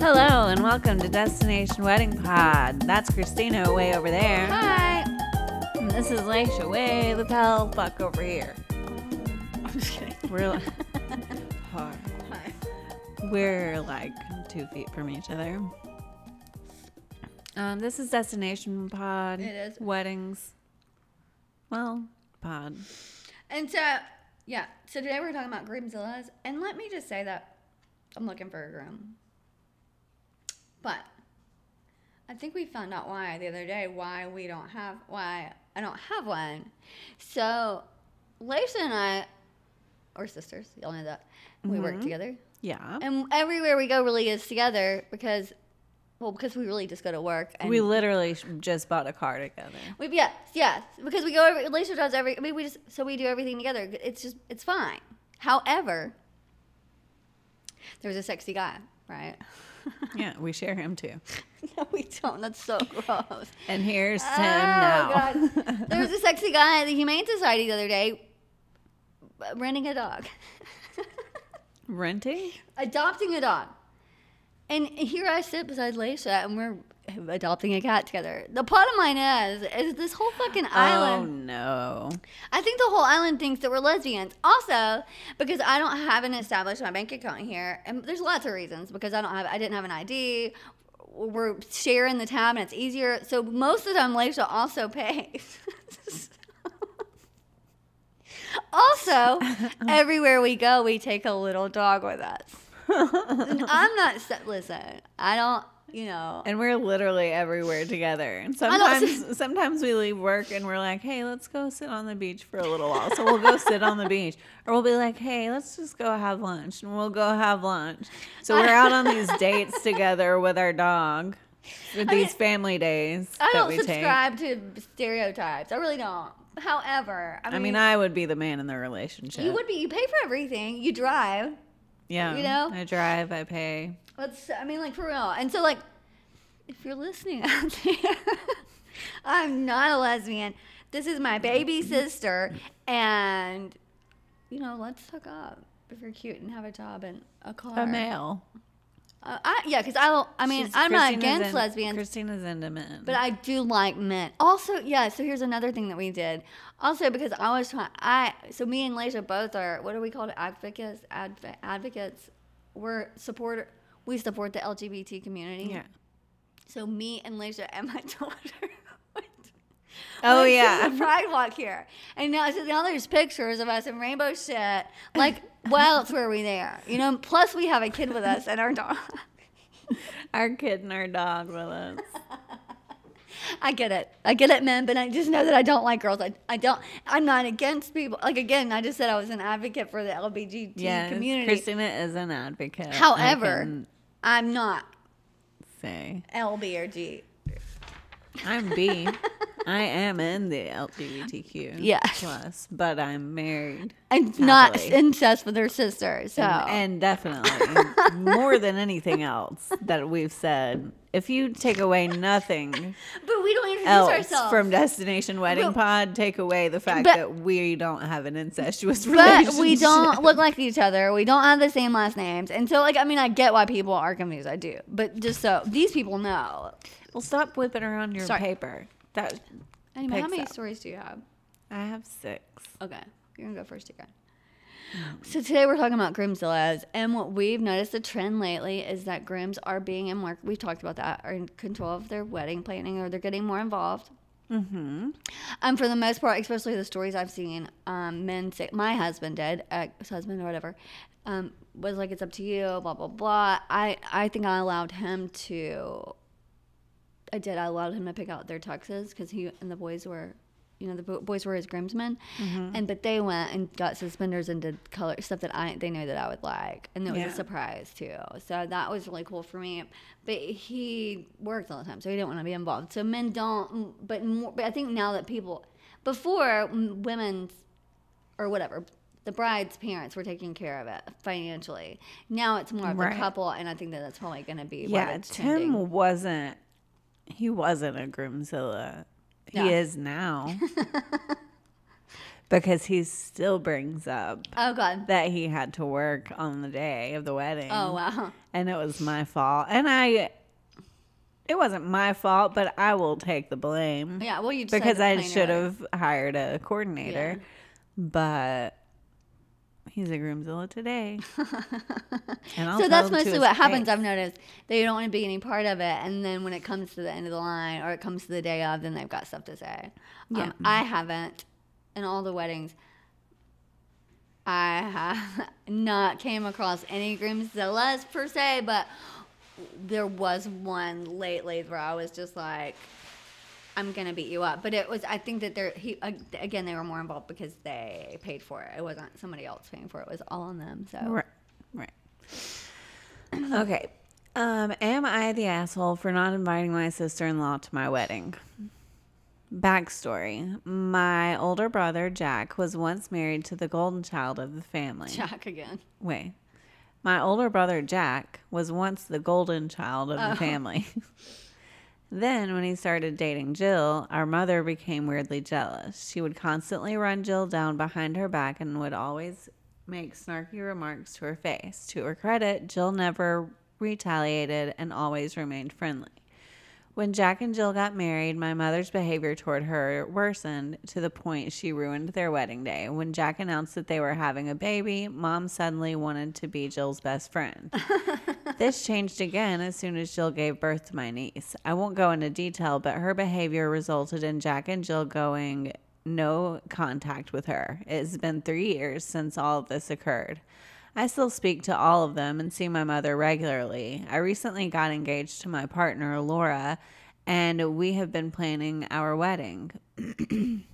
Hello and welcome to Destination Wedding Pod. That's Christina way over there. Hi. And this is Laysha way the hell fuck over here. I'm just kidding. We're like, Hi. Hi. we're like two feet from each other. Um, this is Destination Pod. It is. Weddings. Well, pod. And so, yeah. So today we're talking about groomzillas, and let me just say that I'm looking for a groom. But I think we found out why the other day why we don't have why I don't have one. So, Lacey and I, or sisters, y'all know that we work Mhm. together, Yeah. and everywhere we go really is together because, well, because we really just go to work. And we literally just bought a car together. We yes, yes, because we go every Alicia does every. I mean, we just so we do everything together. It's just it's fine. However, there was a sexy guy, right? Yeah, we share him too. no, we don't. That's so gross. And here's Tim Oh, now. God. There was a sexy guy at the Humane Society the other day uh, renting a dog, Renting? adopting a dog. And here I sit beside Laysha and we're adopting a cat together. The bottom line is, is this whole fucking oh, island. Oh no. I think the whole island thinks that we're lesbians. Also, because I don't have an established my bank account here, and there's lots of reasons. Because I don't have, I didn't have an ID. We're sharing the tab, and it's easier. So most of the time, Laysha also pays. also, everywhere we go, we take a little dog with us. And I'm not. Listen, I don't. You know. And we're literally everywhere together. And sometimes sometimes we leave work and we're like, "Hey, let's go sit on the beach for a little while." So we'll go sit on the beach. Or we'll be like, "Hey, let's just go have lunch." And we'll go have lunch. So we're out on these dates together with our dog for these mean, family days I don't subscribe to stereotypes. I really don't. However, I mean, I mean, I would be the man in the relationship. You would be. You pay for everything. You drive. Yeah. you know? I drive, I pay. Let's. I mean, like for real. And so, like, if you're listening out there, I'm not a lesbian. This is my baby sister, and you know, let's hook up if you're cute and have a job and a car. A male. Uh, I, yeah, because I don't. I mean, She's- I'm not Christina's against in- lesbians. Christina's into men. But I do like men. Also, yeah. So here's another thing that we did. Also, because I was trying, I so me and Laysha both are what are we called? Advocates. Adv- advocates. We're support. We support the LGBT community. yeah. So me and Laysha and my daughter. went- Oh, went to yeah. the Pride Walk here, and now so now there's pictures of us in rainbow shit. Like, why else were we there? You know. Plus, we have a kid with us and our dog. Our kid and our dog with us. I get it. I get it, men, but I just know that I don't like girls. I, I don't, I'm not against people. Like, again, I just said I was an advocate for the LGBT Yeah, community. Christina is an advocate. However, I'm not say LB or G. I'm B. I am in the LGBTQ Yes. plus, but I'm married. I'm not Happily. incest with her sister. So, And, and definitely more than anything else that we've said, if you take away nothing but we don't introduce ourselves. from Destination Wedding But- Pod, take away the fact but- that we don't have an incestuous relationship. but we don't look like each other. We don't have the same last names. And so, like, I mean, I get why people are confused. I do. But just so these people know. Well, stop whipping around your Sorry. paper. That Anyway, how many up. stories do you have? I have six. Okay, you're gonna go first again. So today we're talking about groomzillas, and what we've noticed the trend lately is that grooms are being in more. We've talked about that, are in control of their wedding planning, or they're getting more involved. Mm-hmm. Um, for the most part, especially the stories I've seen, um, men say my husband did, ex husband or whatever, um, was like it's up to you, blah blah blah. I I think I allowed him to. I did. I allowed him to pick out their tuxes because he and the boys were, you know, the bo- boys were his groomsmen, mm-hmm. and but they went and got suspenders and did color stuff that I they knew that I would like, and it was Yeah. a surprise too. So that was really cool for me. But he worked all the time, so he didn't want to be involved. So men don't. But more, but I think now that people, before women's or whatever. The bride's parents were taking care of it financially. Now it's more of Right. the couple, and I think that that's probably going to be Yeah, Tim wasn't. He wasn't a groomzilla. He Yeah. is now. because he still brings up Oh God. that he had to work on the day of the wedding. Oh wow. And it was my fault. And I, it wasn't my fault, but I will take the blame Yeah. Well, you just because I had to plan should have hired a coordinator. But he's a groomzilla today. So that's mostly what happens. face. I've noticed they don't want to be any part of it, and then when it comes to the end of the line or it comes to the day of, then they've got stuff to say. Yeah. Um, I haven't in all the weddings. I have not came across any groomzillas per se, but there was one lately where I was just like, "I'm gonna beat you up." But it was, I think that they're he ag- again they were more involved because they paid for it. It wasn't somebody else paying for it. It was all on them. So Right. Right. okay. Um, am I the asshole for not inviting my sister in law to my wedding? Backstory My older brother, Jack, was once married to the golden child of the family. Jack again. Wait. My older brother, Jack, was once the golden child of the family. then, when he started dating Jill, our mother became weirdly jealous. She would constantly run Jill down behind her back and would always make snarky remarks to her face. To her credit, Jill never retaliated and always remained friendly. When Jack and Jill got married, my mother's behavior toward her worsened to the point she ruined their wedding day. When Jack announced that they were having a baby, mom suddenly wanted to be Jill's best friend. this changed again as soon as Jill gave birth to my niece. I won't go into detail, but her behavior resulted in Jack and Jill going no contact with her. It's been three years since all of this occurred. I still speak to all of them and see my mother regularly. I recently got engaged to my partner, Laura, and we have been planning our wedding.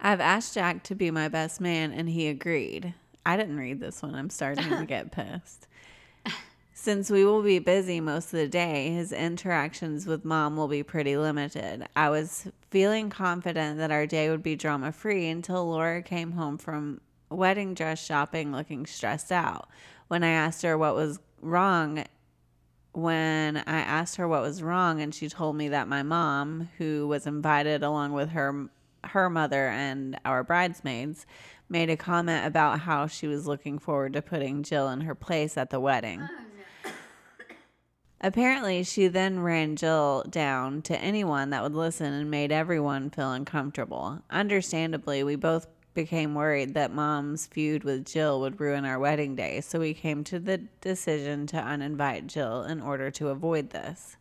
I've asked Jack to be my best man, and he agreed. I didn't read this one. I'm starting to get pissed. Since we will be busy most of the day, his interactions with mom will be pretty limited. I was feeling confident that our day would be drama free until Laura came home from wedding dress shopping looking stressed out. When I asked her what was wrong, when I asked her what was wrong and she told me that my mom, who was invited along with her her mother and our bridesmaids, made a comment about how she was looking forward to putting Jill in her place at the wedding. Apparently, she then ran Jill down to anyone that would listen and made everyone feel uncomfortable. Understandably, we both became worried that mom's feud with Jill would ruin our wedding day, so we came to the decision to uninvite Jill in order to avoid this.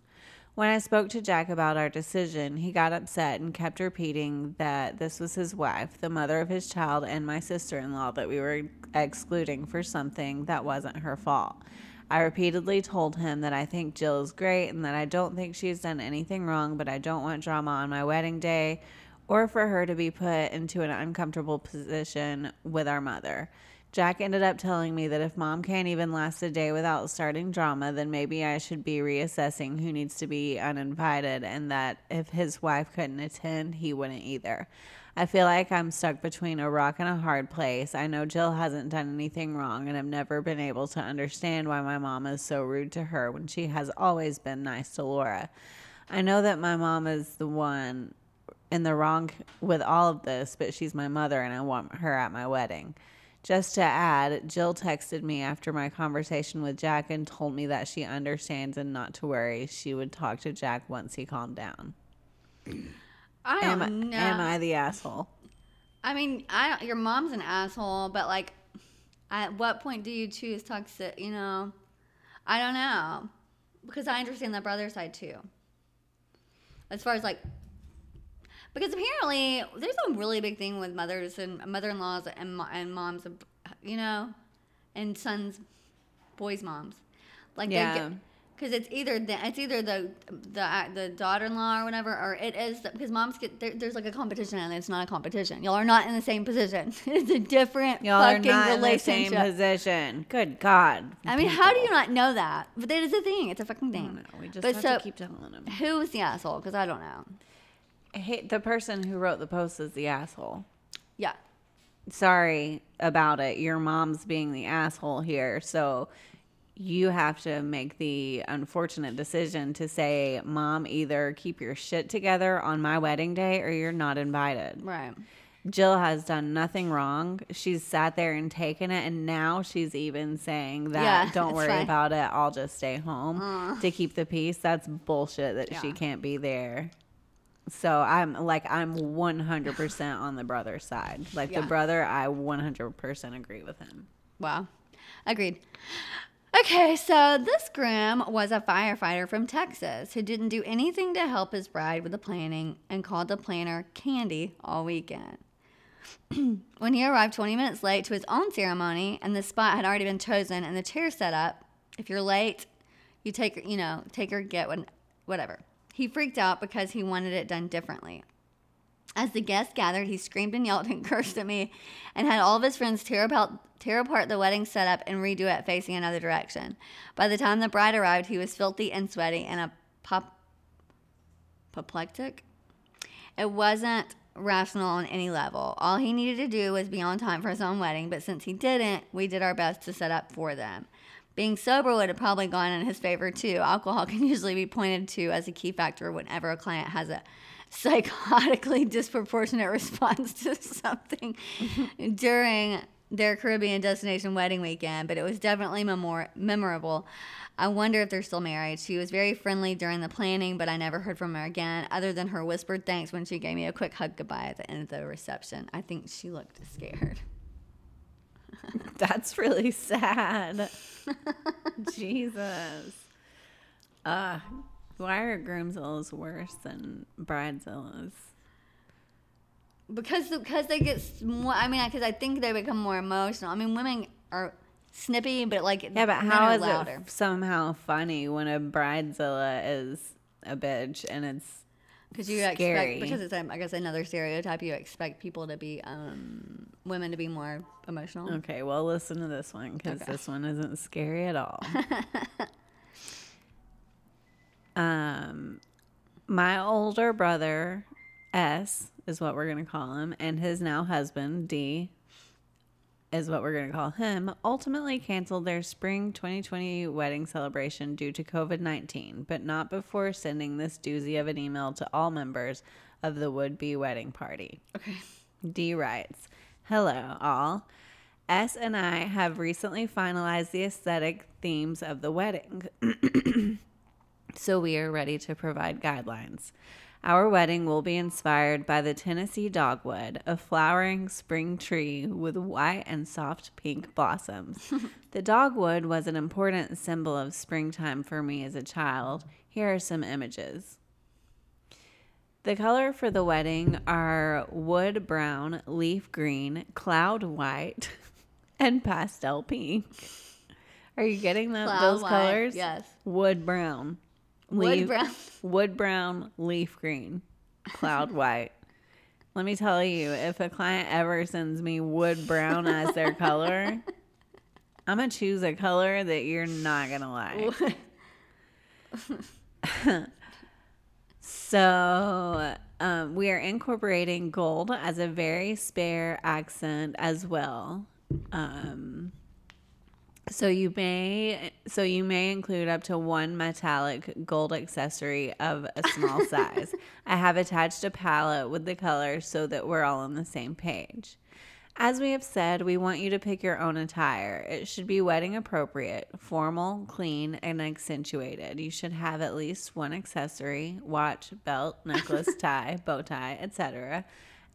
When I spoke to Jack about our decision, he got upset and kept repeating that this was his wife, the mother of his child, and my sister in law that we were excluding for something that wasn't her fault. I repeatedly told him that I think Jill is great and that I don't think she's done anything wrong, but I don't want drama on my wedding day or for her to be put into an uncomfortable position with our mother. Jack ended up telling me that if mom can't even last a day without starting drama, then maybe I should be reassessing who needs to be uninvited, and that if his wife couldn't attend, he wouldn't either. I feel like I'm stuck between a rock and a hard place. I know Jill hasn't done anything wrong, and I've never been able to understand why my mom is so rude to her when she has always been nice to Laura. I know that my mom is the one in the wrong with all of this, but she's my mother and I want her at my wedding. Just to add, Jill texted me after my conversation with Jack and told me that she understands and not to worry. She would talk to Jack once he calmed down. I don't Am, know. am I the asshole? I mean, I your mom's an asshole, but like, at what point do you choose toxic? You know, I don't know because I understand that brother side too. As far as like, because apparently there's a really big thing with mothers and mother-in-laws and and moms, you know, and sons, boys' moms, like they Yeah. Because it's either the it's either the the uh, the daughter-in-law or whatever, or it is because moms get there, there's like a competition and it's not a competition. Y'all are not in the same position. it's a different Y'all are fucking not in the same position. Good God. I mean, how do you not know that? But that is a thing. It's a fucking I thing. don't know. We just But have so- to keep telling them. Who's the asshole? Because I don't know. Hey, the person who wrote the post is the asshole. Yeah. sorry about it. Your mom's being the asshole here. So you have to make the unfortunate decision to say, Mom, either keep your shit together on my wedding day or you're not invited. Right. Jill has done nothing wrong. She's sat there and taken it, and now she's even saying that Yeah, don't worry fine. about it. I'll just stay home uh. to keep the peace. That's bullshit that she can't be there. So I'm like I'm 100% on the brother side. Like Yeah. the brother, I 100% agree with him. Wow. Agreed. Okay, so this groom was a firefighter from Texas who didn't do anything to help his bride with the planning and called the planner Candy all weekend. when he arrived 20 minutes late to his own ceremony and the spot had already been chosen and the chair set up, if you're late, you take, you know, take or get one, whatever. He freaked out because he wanted it done differently. As the guests gathered, he screamed and yelled and cursed at me and had all of his friends tear apart, tear apart the wedding setup and redo it facing another direction. By the time the bride arrived, he was filthy and sweaty and a pop, apoplectic. It wasn't rational on any level. All he needed to do was be on time for his own wedding, but since he didn't, we did our best to set up for them. Being sober would have probably gone in his favor too. Alcohol can usually be pointed to as a key factor whenever a client has a psychotically disproportionate response to something during their Caribbean destination wedding weekend, but it was definitely memor- memorable. I wonder if they're still married. She was very friendly during the planning, but I never heard from her again, other than her whispered thanks when she gave me a quick hug goodbye at the end of the reception. I think she looked scared. That's really sad. Jesus. Uh, why are groomzillas worse than bridezillas? because because they get more. I mean, because I think they become more emotional. I mean, women are snippy, but like Yeah, but how is louder. it somehow funny when a bridezilla is a bitch and it's Because you scary. expect because it's I guess another stereotype. You expect people to be um, women to be more emotional. okay? Well, listen to this one because Okay. this one isn't scary at all. um, my older brother S is what we're gonna call him, and his now husband D is what we're going to call him, ultimately canceled their spring 2020 wedding celebration due to COVID 19, but not before sending this doozy of an email to all members of the would be wedding party. Okay. D writes Hello, all. S and I have recently finalized the aesthetic themes of the wedding, so we are ready to provide guidelines. Our wedding will be inspired by the Tennessee dogwood, a flowering spring tree with white and soft pink blossoms. the dogwood was an important symbol of springtime for me as a child. Here are some images. The color for the wedding are wood brown, leaf green, cloud white, and pastel pink. Are you getting that, Cloud those white, colors? yes. Wood brown. Wood brown. Wood brown, leaf green, cloud white. Let me tell you, if a client ever sends me wood brown as their color, I'm gonna choose a color that you're not gonna like. So um, we are incorporating gold as a very spare accent as well. Um, so you may so you may include up to one metallic gold accessory of a small size. I have attached a palette with the colors so that we're all on the same page. As we have said, we want you to pick your own attire. It should be wedding appropriate, formal, clean, and accentuated. You should have at least one accessory watch, belt, necklace, tie, bow tie, etc.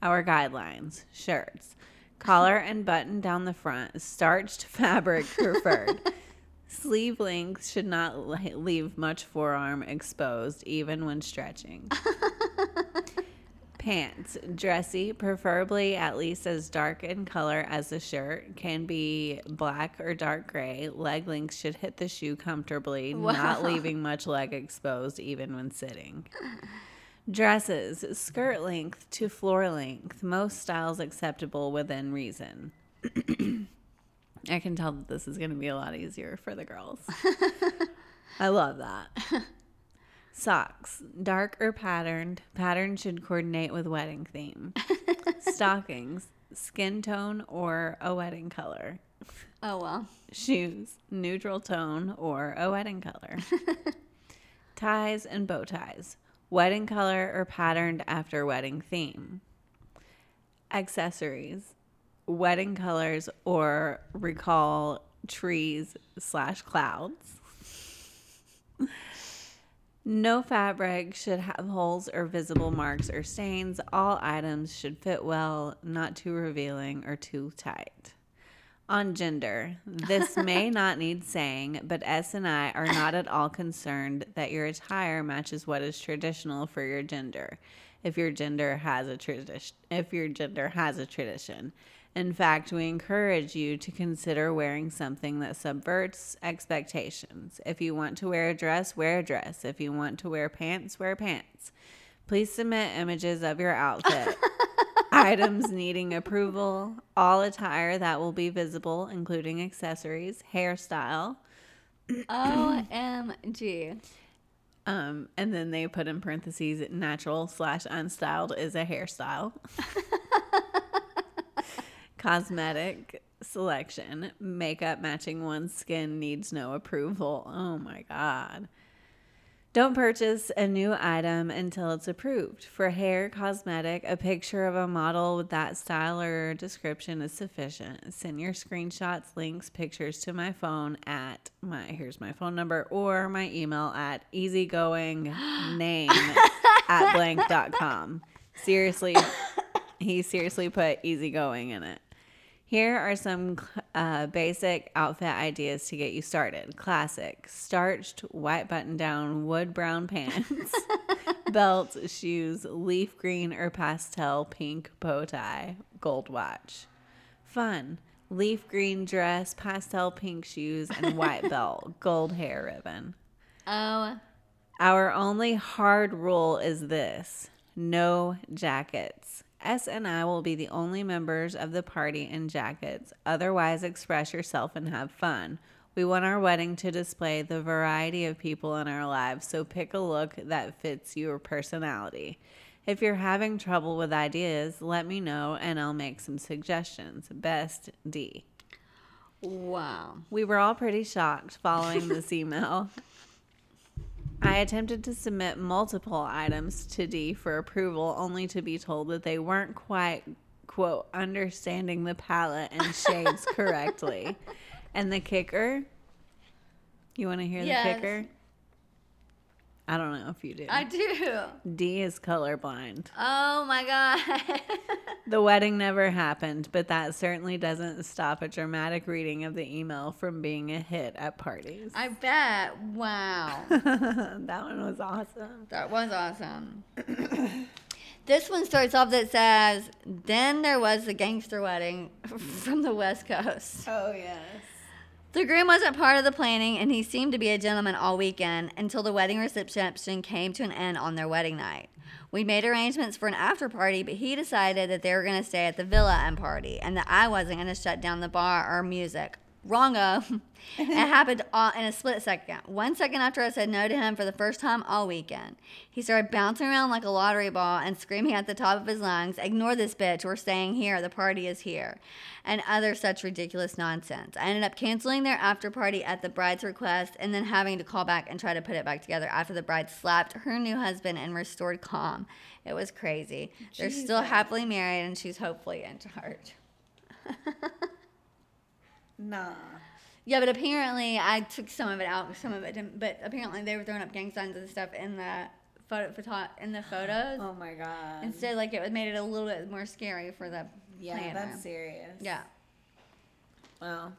Our guidelines shirts, collar and button down the front, starched fabric preferred. Sleeve length should not le- leave much forearm exposed, even when stretching. Pants, dressy, preferably at least as dark in color as the shirt. Can be black or dark gray. Leg length should hit the shoe comfortably, not leaving much leg exposed even when sitting. Dresses, skirt length to floor length. Most styles acceptable within reason. I can tell that this is going to be a lot easier for the girls. I love that. Socks, dark or patterned. Pattern should coordinate with wedding theme. Stockings, skin tone or a wedding color. Oh well. Shoes, neutral tone or a wedding color. Ties and bow ties, wedding color or patterned after wedding theme. accessories, wedding colors, or recall trees slash clouds. No fabric should have holes or visible marks or stains. All items should fit well, not too revealing or too tight. On gender, this may not need saying, but S and I are not at all concerned that your attire matches what is traditional for your gender. If your gender has a tradition, if your gender has a tradition. In fact, we encourage you to consider wearing something that subverts expectations. If you want to wear a dress, wear a dress. If you want to wear pants, wear pants. Please submit images of your outfit. Items needing approval, all attire that will be visible, including accessories, hairstyle. OMG. Um, and then they put in parentheses natural slash unstyled is a hairstyle. Cosmetic selection, makeup matching one's skin needs no approval. Oh my God. Don't purchase a new item until it's approved. For hair, cosmetic, a picture of a model with that style or description is sufficient. Send your screenshots, links, pictures to my phone at my here's my phone number or my email at easygoingname at blank.com. Seriously, he seriously put easygoing in it. Here are some uh, basic outfit ideas to get you started. Classic starched white button down wood brown pants, belt, shoes, leaf green or pastel pink bow tie, gold watch. Fun leaf green dress, pastel pink shoes, and white belt, gold hair ribbon. Oh, Our only hard rule is this no jackets. S and I will be the only members of the party in jackets. Otherwise, express yourself and have fun. We want our wedding to display the variety of people in our lives, so pick a look that fits your personality. If you're having trouble with ideas, let me know and I'll make some suggestions. Best D. wow. We were all pretty shocked following this email. I attempted to submit multiple items to D for approval, only to be told that they weren't quite, quote, understanding the palette and shades correctly. And the kicker, you want to hear Yes. the kicker? I don't know if you do. I do. D is colorblind. Oh my God. The wedding never happened, but that certainly doesn't stop a dramatic reading of the email from being a hit at parties. I bet. Wow. that one was awesome. That was awesome. this one starts off that says, Then there was the gangster wedding from the West Coast. Oh, yes. The groom wasn't part of the planning, and he seemed to be a gentleman all weekend until the wedding reception came to an end on their wedding night. We made arrangements for an after party, but he decided that they were going to stay at the villa and party, and that I wasn't going to shut down the bar or music. Wrongo. it happened all in a split second. One second after I said no to him for the first time all weekend. He started bouncing around like a lottery ball and screaming at the top of his lungs, Ignore this bitch, we're staying here, the party is here. And other such ridiculous nonsense. I ended up canceling their after party at the bride's request and then having to call back and try to put it back together after the bride slapped her new husband and restored calm. It was crazy. They're still happily married and she's hopefully in charge. Nah. Yeah, but apparently I took some of it out, some of it didn't. But apparently they were throwing up gang signs and stuff in the photo, photo in the photos. Oh my god. Instead, like it made it a little bit more scary for the yeah, planner. that's serious. Yeah. Wow.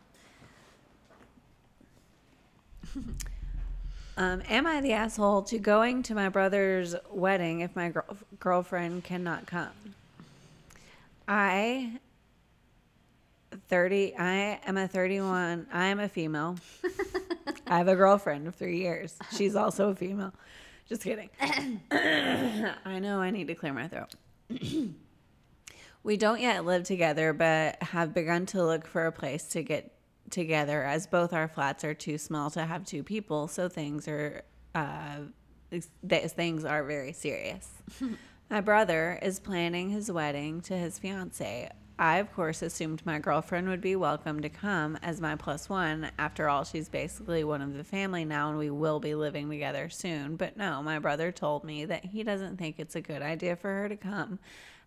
um, am I the asshole to going to my brother's wedding if my girl- girlfriend cannot come? I 30 I am a 31 I am a female. I have a girlfriend of 3 years. She's also a female. Just kidding. I know I need to clear my throat. We don't yet live together, but have begun to look for a place to get together as both our flats are too small to have two people, so things are uh, th- things are very serious. my brother is planning his wedding to his fiance. I, of course, assumed my girlfriend would be welcome to come as my plus one. After all, she's basically one of the family now, and we will be living together soon. But no, my brother told me that he doesn't think it's a good idea for her to come,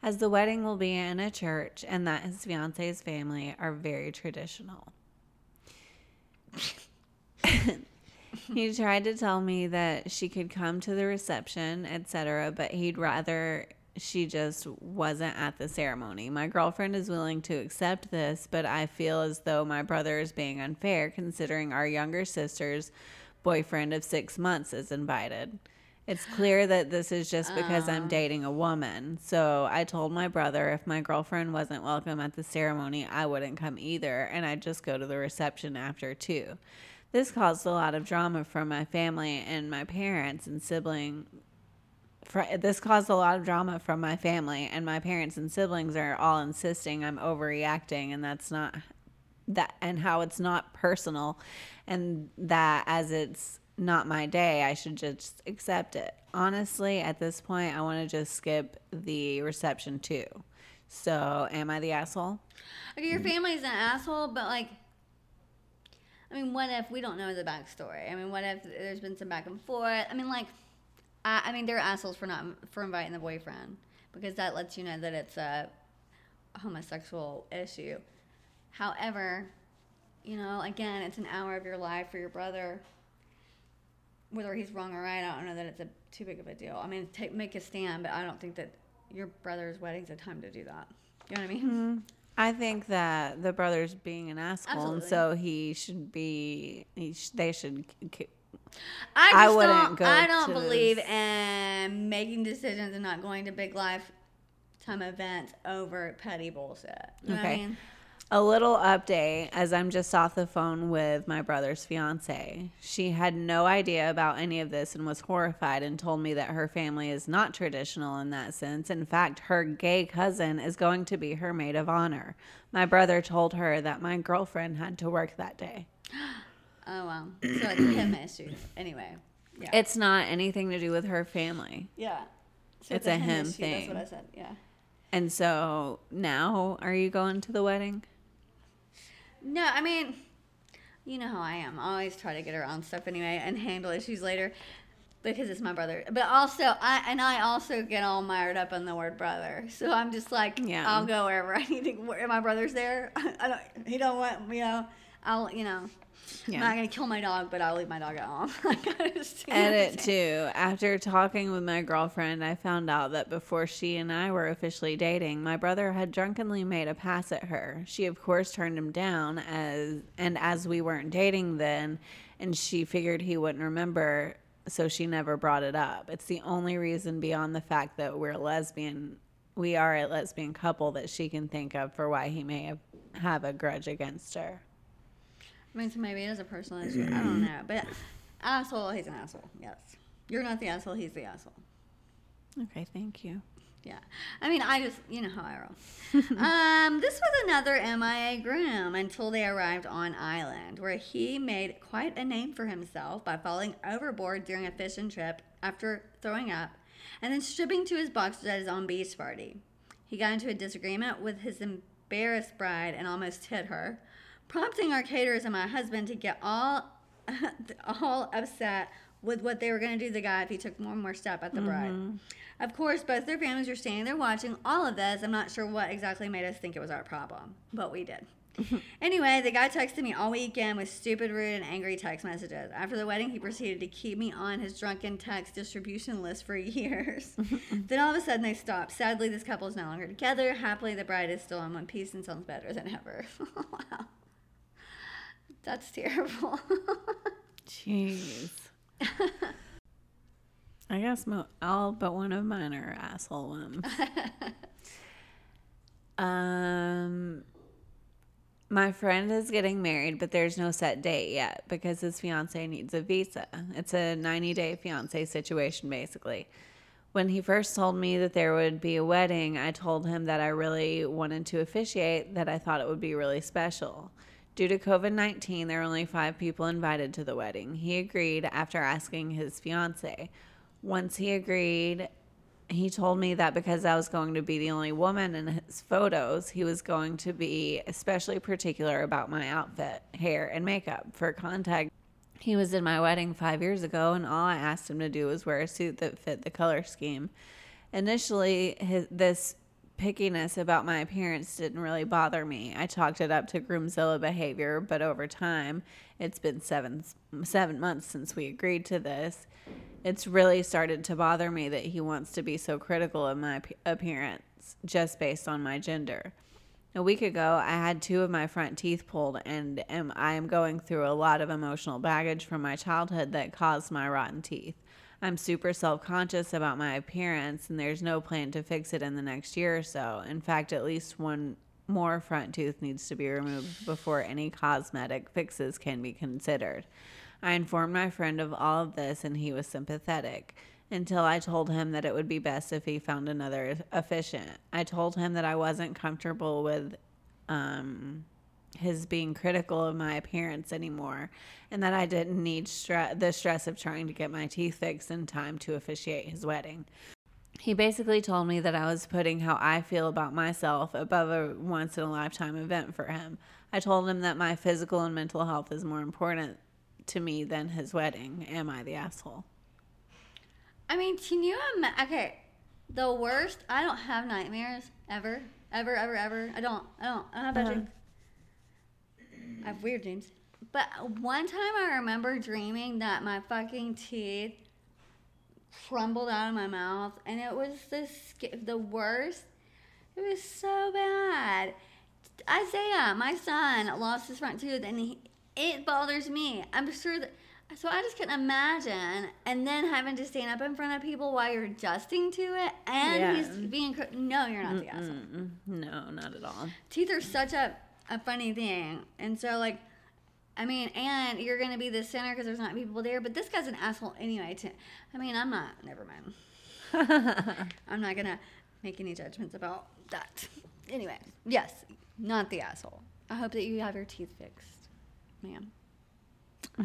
as the wedding will be in a church and that his fiance's family are very traditional. he tried to tell me that she could come to the reception, etc., but he'd rather she just wasn't at the ceremony. My girlfriend is willing to accept this, but I feel as though my brother is being unfair considering our younger sister's boyfriend of six months is invited. It's clear that this is just because I'm uh. dating a woman. So I told my brother if my girlfriend wasn't welcome at the ceremony, I wouldn't come either, and I'd just go to the reception after too. This caused a lot of drama from my family and my parents and sibling. Fr- This caused a lot of drama from my family, and my parents and siblings are all insisting I'm overreacting, and that's not that, and how it's not personal, and that as it's not my day, I should just accept it. Honestly, at this point, I want to just skip the reception too. So, am I the asshole? Okay, your family's an asshole, but like, I mean, what if we don't know the backstory? I mean, what if there's been some back and forth? I mean, like, I, I mean, they're assholes for not for inviting the boyfriend because that lets you know that it's a homosexual issue. However, you know, again, it's an hour of your life for your brother. Whether he's wrong or right, I don't know that it's a too big of a deal. I mean, take make a stand, but I don't think that your brother's wedding's a time to do that. You know what I mean? Hmm. I think that the brother's being an asshole, and so he should be. He sh- they should. k- I, I just wouldn't don't, go I don't believe this. in making decisions and not going to big lifetime events over petty bullshit. You what I Okay. mean? A little update as I'm just off the phone with my brother's fiance. She had no idea about any of this and was horrified and told me that her family is not traditional in that sense. In fact, her gay cousin is going to be her maid of honor. My brother told her that my girlfriend had to work that day. Oh wow. So it's a him issue. Anyway. Yeah. It's not anything to do with her family. yeah. So it's a him issue, thing. That's what I said. Yeah. And so now, are you going to the wedding? No, I mean, you know how I am. I always try to get around stuff anyway and handle issues later because it's my brother. But also, I and I also get all mired up in the word brother. So I'm just like, Yeah. I'll go wherever I need to. Where my brother's there, I don't. He don't want you know. I'll you know. I'm not gonna kill my dog, but I'll leave my dog at home. I just- you know what I'm Edit too. After talking with my girlfriend, I found out that before she and I were officially dating, my brother had drunkenly made a pass at her. She of course turned him down as and as we weren't dating then, and she figured he wouldn't remember, so she never brought it up. It's the only reason beyond the fact that we're lesbian we are a lesbian couple that she can think of for why he may have, have a grudge against her. I mean, so maybe it is a personal issue. I don't know, but asshole, he's an asshole. Yes, you're not the asshole. He's the asshole. Okay, thank you. Yeah. I mean, I just, you know how I roll. um, this was another MIA groom until they arrived on island, where he made quite a name for himself by falling overboard during a fishing trip after throwing up and then stripping to his boxers at his own beach party. He got into a disagreement with his embarrassed bride and almost hit her, prompting our caterers and my husband to get all all upset with what they were going to do to the guy if he took one more step at the bride. Mm-hmm. Of course, both their families were standing there watching all of this. I'm not sure what exactly made us think it was our problem, but we did. anyway, the guy texted me all weekend with stupid, rude, and angry text messages. After the wedding, he proceeded to keep me on his drunken text distribution list for years. then all of a sudden, they stopped. Sadly, this couple is no longer together. Happily, the bride is still in one piece and sounds better than ever. wow. That's terrible. Jeez. I guess mo- all but one of mine are asshole ones. um, my friend is getting married, but there's no set date yet because his fiance needs a visa. It's a 90 day fiance situation, basically. When he first told me that there would be a wedding, I told him that I really wanted to officiate, that I thought it would be really special. Due to COVID 19, there were only five people invited to the wedding. He agreed after asking his fiance. Once he agreed, he told me that because I was going to be the only woman in his photos, he was going to be especially particular about my outfit, hair, and makeup. For context, he was in my wedding five years ago, and all I asked him to do was wear a suit that fit the color scheme. Initially, his, this pickiness about my appearance didn't really bother me. I chalked it up to groomzilla behavior, but over time, it's been seven seven months since we agreed to this. It's really started to bother me that he wants to be so critical of my appearance just based on my gender. A week ago, I had two of my front teeth pulled, and am, I am going through a lot of emotional baggage from my childhood that caused my rotten teeth. I'm super self conscious about my appearance, and there's no plan to fix it in the next year or so. In fact, at least one more front tooth needs to be removed before any cosmetic fixes can be considered. I informed my friend of all of this, and he was sympathetic until I told him that it would be best if he found another officiant. I told him that I wasn't comfortable with um, his being critical of my appearance anymore and that I didn't need stre- the stress of trying to get my teeth fixed in time to officiate his wedding. He basically told me that I was putting how I feel about myself above a once in a lifetime event for him. I told him that my physical and mental health is more important to me than his wedding. Am I the asshole? I mean, can you imagine? Okay, the worst. I don't have nightmares ever, ever, ever, ever. I don't. I don't. I don't have Uh-huh. I have weird dreams. But one time I remember dreaming that my fucking teeth crumbled out of my mouth, and it was the the worst. It was so bad. Isaiah, my son, lost his front tooth, and he, it bothers me. I'm sure that. So I just couldn't imagine, and then having to stand up in front of people while you're adjusting to it, and Yeah. he's being. No, you're not the asshole. No, not at all. Teeth are such a a funny thing, and so like. I mean, and you're gonna be the center because there's not people there. But this guy's an asshole anyway. To, I mean, I'm not. Never mind. I'm not gonna make any judgments about that. Anyway, yes, not the asshole. I hope that you have your teeth fixed, ma'am.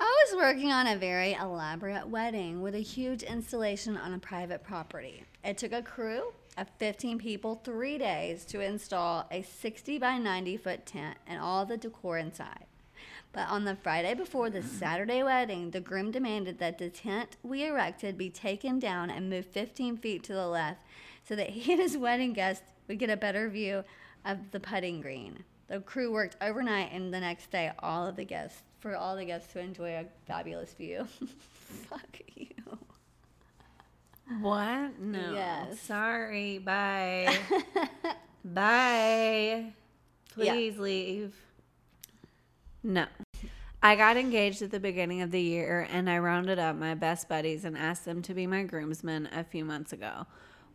I was working on a very elaborate wedding with a huge installation on a private property. It took a crew of 15 people three days to install a 60 by 90 foot tent and all the decor inside. But on the Friday before the mm-hmm. Saturday wedding, the groom demanded that the tent we erected be taken down and moved 15 feet to the left so that he and his wedding guests would get a better view of the putting green. The crew worked overnight and the next day all of the guests for all the guests to enjoy a fabulous view. Fuck you. What? No. Yes. Sorry. Bye. Bye. Please leave. No. I got engaged at the beginning of the year and I rounded up my best buddies and asked them to be my groomsmen a few months ago.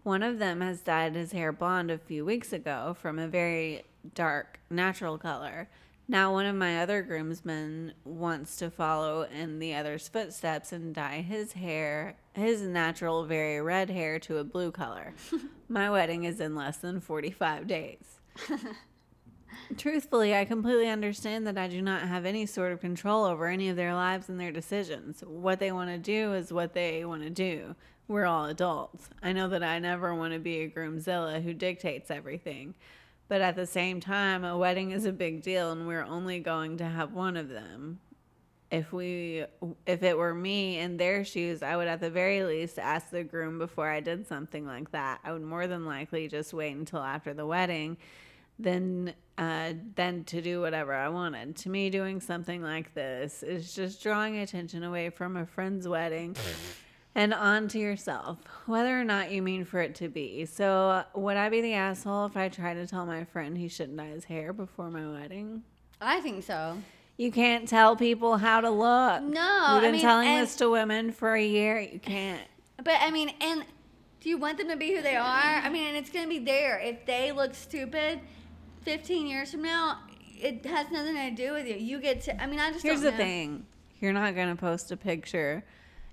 One of them has dyed his hair blonde a few weeks ago from a very dark natural color. Now, one of my other groomsmen wants to follow in the other's footsteps and dye his hair, his natural, very red hair, to a blue color. my wedding is in less than 45 days. Truthfully, I completely understand that I do not have any sort of control over any of their lives and their decisions. What they want to do is what they want to do. We're all adults. I know that I never want to be a groomzilla who dictates everything. But at the same time, a wedding is a big deal and we're only going to have one of them. If we if it were me in their shoes, I would at the very least ask the groom before I did something like that. I would more than likely just wait until after the wedding than uh, than to do whatever I wanted. To me, doing something like this is just drawing attention away from a friend's wedding and on to yourself, whether or not you mean for it to be. So, would I be the asshole if I tried to tell my friend he shouldn't dye his hair before my wedding? I think so. You can't tell people how to look. No, We've I been mean, telling and- this to women for a year. You can't. But I mean, and do you want them to be who they are? I mean, and it's gonna be there. If they look stupid, fifteen years from now, it has nothing to do with you. You get to. I mean, I just. Here's the thing you're not going to post a picture.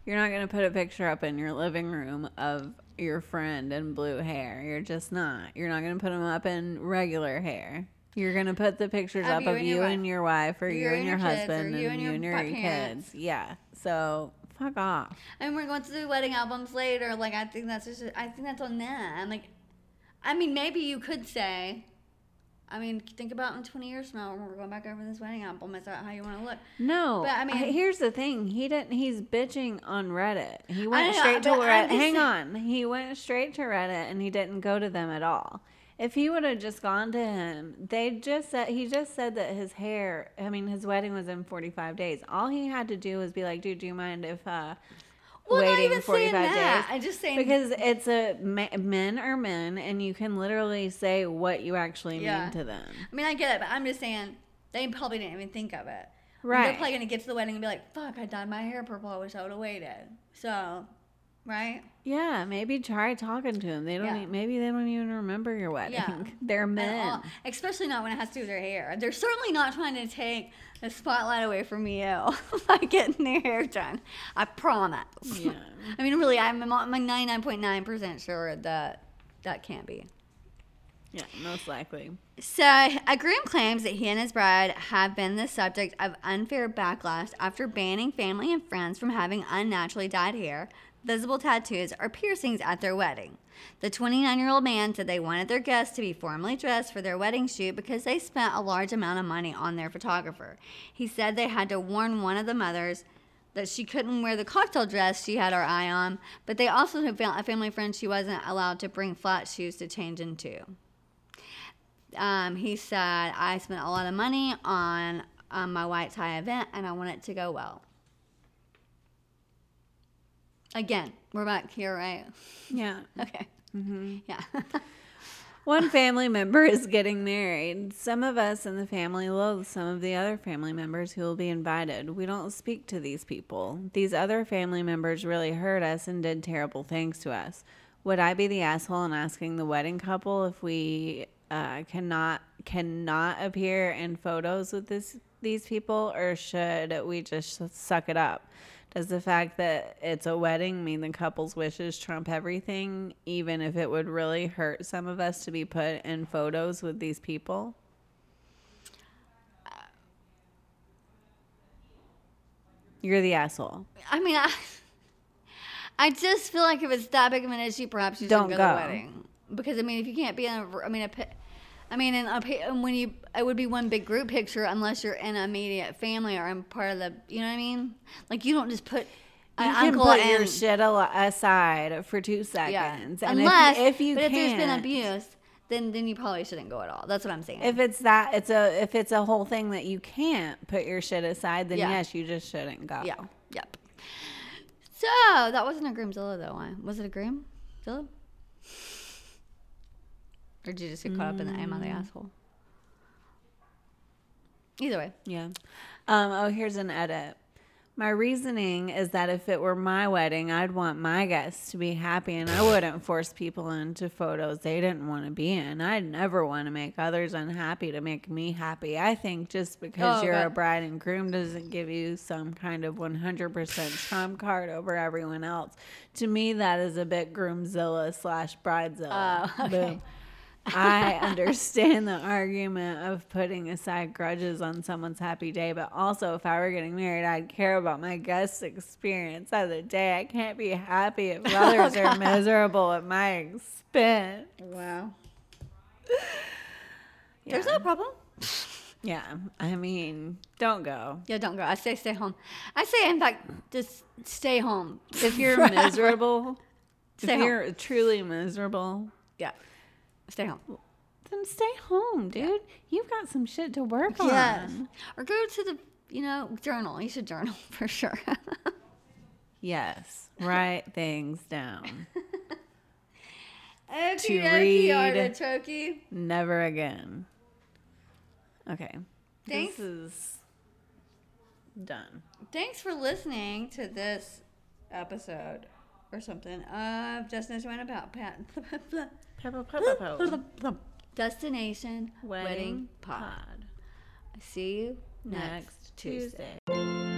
You're not going to put a picture up in your living room of your friend in blue hair. You're just not. You're not going to put them up in regular hair. You're going to put the pictures up of you and your wife or you, and your, husband and, you your and your kids. Yeah. So fuck off. And we're going to do wedding albums later. Like, I think that's just. I think that's on them. Like, I mean, maybe you could say. I mean, think about in 20 years from now when we're going back over this wedding album. Is that how you want to look? No, But, I I mean- mean, here's the thing. He didn't. He's bitching on Reddit. He went know, straight to Reddit. Hang saying- on. He went straight to Reddit, and he didn't go to them at all. If he would have just gone to him, they just said he just said that his hair. I mean, his wedding was in 45 days. All he had to do was be like, "Dude, do you mind if uh, Well, not waiting even saying 45 that. days?" I'm just saying because it's a men are men, and you can literally say what you actually Yeah. mean to them. I mean, I get it, but I'm just saying they probably didn't even think of it. Right. They're probably gonna get to the wedding and be like, "Fuck, I dyed my hair purple. I wish I would have waited." So, right? Yeah, maybe try talking to them. They don't. Yeah. e- maybe they don't even remember your wedding. Yeah. They're men. all- especially not when it has to do with their hair. They're certainly not trying to take the spotlight away from you by getting their hair done. I promise. Yeah. I mean, really, I'm I'm 99.9% sure that that can't be. Yeah, most likely. So, a groom claims that he and his bride have been the subject of unfair backlash after banning family and friends from having unnaturally dyed hair, visible tattoos, or piercings at their wedding. The 29 year old man said they wanted their guests to be formally dressed for their wedding shoot because they spent a large amount of money on their photographer. He said they had to warn one of the mothers that she couldn't wear the cocktail dress she had her eye on, but they also had a family friend she wasn't allowed to bring flat shoes to change into. Um, he said, I spent a lot of money on um, my white tie event and I want it to go well. Again, we're back here, right? Yeah. Okay. hmm Yeah. One family member is getting married. Some of us in the family loathe some of the other family members who will be invited. We don't speak to these people. These other family members really hurt us and did terrible things to us. Would I be the asshole in asking the wedding couple if we uh, cannot cannot appear in photos with this these people, or should we just suck it up? Does the fact that it's a wedding mean the couple's wishes trump everything, even if it would really hurt some of us to be put in photos with these people? You're the asshole. I mean, I, I just feel like if it's that big of an issue, perhaps you Don't shouldn't go to the wedding. Because, I mean, if you can't be in a, I mean, a, I mean, in a, pi- and when you, it would be one big group picture unless you're in an immediate family or in part of the, you know what I mean? Like, you don't just put You an can put and, your shit aside for two seconds. yeah. And Unless, if, if you but if there's been abuse, then, then you probably shouldn't go at all. That's what I'm saying. if it's that, it's a if it's a whole thing that you can't put your shit aside, then Yeah. yes, you just shouldn't go. Yeah. Yep. So that wasn't a Groomzilla though. Was it a Groomzilla? Or did you just get caught up in the am I the Mm. asshole? Either way. Yeah. Um, oh, here's an edit. My reasoning is that if it were my wedding, I'd want my guests to be happy and I wouldn't force people into photos they didn't want to be in. I'd never want to make others unhappy to make me happy. I think just because Oh, you're a bride and groom doesn't give you some kind of 100% trump card over everyone else. To me, that is a bit groomzilla slash bridezilla. Oh, okay. Boom. I understand the argument of putting aside grudges on someone's happy day, but also if I were getting married, I'd care about my guests' experience of the day. I can't be happy if others are miserable at my expense. Wow. Yeah. There's no problem. yeah, I mean, don't go. Yeah, don't go. I say stay home. I say, in fact, just stay home. If you're miserable, Stay if home. you're truly miserable, Yeah. Stay home. then stay home, dude. You've got some shit to work Yes. on. Or go to the, you know, journal. You should journal for sure. Yes, write things down. To read. artichoke. Never again. Okay. Thanks. This is done. Thanks for listening to this episode or something uh, of Destination Wedding About Pat. Destination Wedding, Wedding Pod. Pod. See you next, Next Tuesday. Tuesday.